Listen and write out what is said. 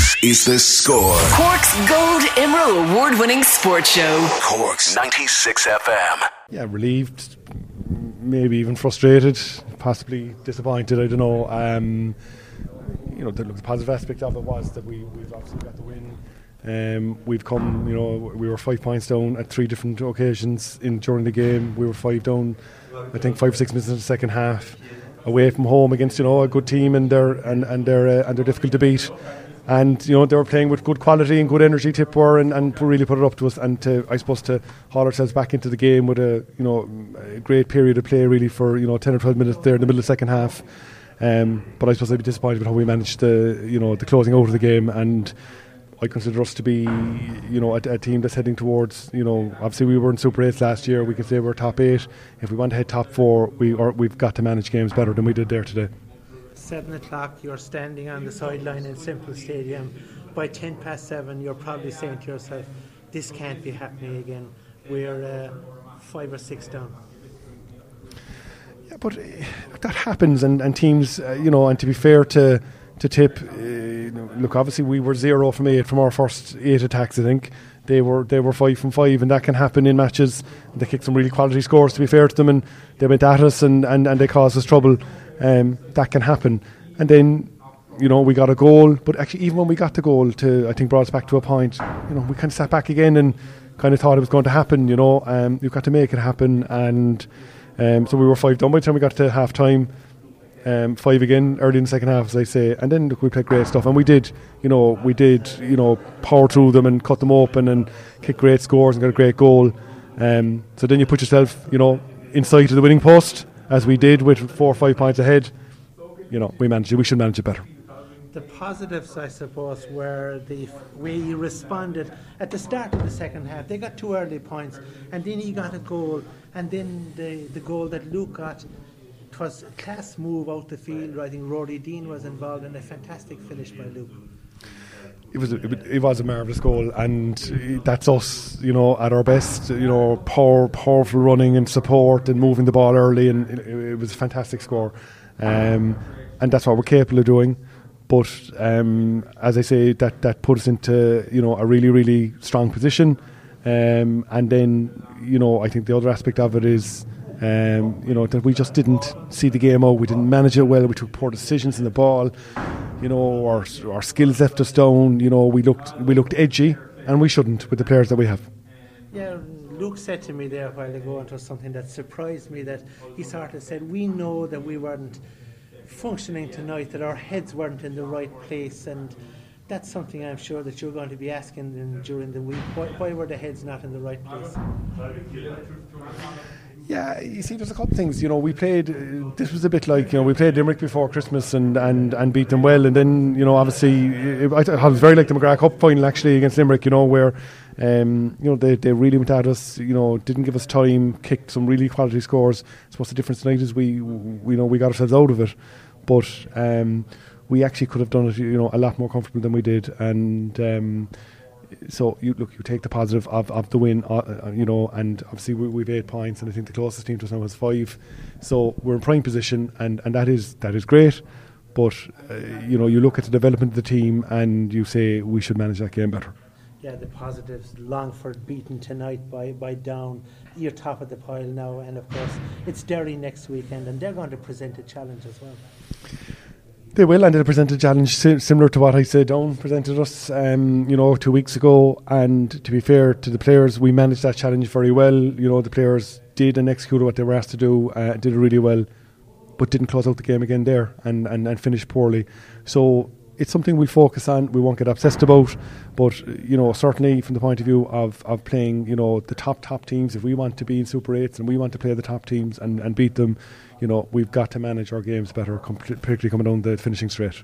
This is the score. Cork's Gold Emerald Award winning sports show. Cork's 96 FM. yeah, relieved, maybe even frustrated, possibly disappointed. I don't know. Um, you know, the, the positive aspect of it was that we we've obviously got the win. Um, we've come, you know, we were five points down at three different occasions in during the game. We were five down, I think five or six minutes in the second half, away from home against you know a good team and they're and and they're uh, and they're difficult to beat. And you know they were playing with good quality and good energy. Tip were and, and really put it up to us. And to I suppose to haul ourselves back into the game with a you know a great period of play really for you know ten or twelve minutes there in the middle of the second half. Um, but I suppose I'd be disappointed with how we managed the you know the closing out of the game and. I consider us to be, you know, a, a team that's heading towards, you know, obviously we were in Super 8 last year. We can say we're top eight. If we want to head top four, we or we've got to manage games better than we did there today. Seven o'clock, you're standing on the sideline in Semple Stadium. By ten past seven, you're probably saying to yourself, "This can't be happening again." We're uh, five or six down. Yeah, but uh, that happens, and, and teams, uh, you know, and to be fair to to Tip, know, look, obviously we were zero from eight from our first eight attacks. I think they were they were five from five, and that can happen in matches. They kicked some really quality scores. To be fair to them, and they went at us, and, and, and they caused us trouble. Um, that can happen, and then. You know, we got a goal, but actually, even when we got the goal, to I think brought us back to a point. You know, we kind of sat back again and kind of thought it was going to happen. You know, um, you've got to make it happen, and um, so we were five down by the time we got to half time. Um, five again early in the second half, as I say, and then look, we played great stuff, and we did, you know, we did, you know, power through them and cut them open and kick great scores and got a great goal. Um, so then you put yourself, you know, inside of the winning post, as we did with four or five points ahead. You know, we managed it. We should manage it better. The positives, I suppose, were the way you responded at the start of the second half. They got two early points, and then he got a goal, and then the, the goal that Luke got. Was a class move out the field. I think Ruairí Deane was involved in a fantastic finish by Luke. It was a, it was a marvelous goal, and that's us, you know, at our best. You know, power, powerful running and support and moving the ball early, and it, it was a fantastic score. Um, and that's what we're capable of doing. But um, as I say, that that put us into you know a really really strong position. Um, and then you know I think the other aspect of it is. Um, you know that we just didn't see the game out. We didn't manage it well. We took poor decisions in the ball. You know, our our skills left us down. You know, we looked we looked edgy, and we shouldn't with the players that we have. Yeah, Luke said to me there a while ago, and it was something that surprised me that he sort of said, We know that we weren't functioning tonight, that our heads weren't in the right place, and that's something I'm sure that you're going to be asking in, during the week. Why, why were the heads not in the right place? Yeah, you see, there's a couple of things. You know, we played. Uh, this was a bit like you know we played Limerick before Christmas and, and, and beat them well, and then you know obviously it, I, was very like the McGrath Cup final actually against Limerick. You know where um, you know they, they really went at us. You know, didn't give us time, kicked some really quality scores. So what's the difference tonight is we we know we got ourselves out of it, but um, we actually could have done it. You know, a lot more comfortable than we did, and. Um, so you look, you take the positive of, of the win, uh, uh, you know, and obviously we, we've eight points, and I think the closest team to us now has five. So we're in prime position, and, and that is that is great. But uh, you know, you look at the development of the team, and you say we should manage that game better. Yeah, the positives. Longford beaten tonight by, by Down. You're top of the pile now, and of course, it's Derry next weekend, and they're going to present a challenge as well. They will, and they'll present a challenge si- similar to what I said Down presented us, um, you know, two weeks ago. And to be fair to the players, we managed that challenge very well. You know, the players did and executed what they were asked to do, uh, did it really well, but didn't close out the game again there and, and, and finished poorly. So it's something we'll focus on. We won't get obsessed about, but you know, certainly from the point of view of, of playing, you know, the top top teams. If we want to be in Super Eights and we want to play the top teams and, and beat them, you know, we've got to manage our games better, particularly coming down the finishing straight.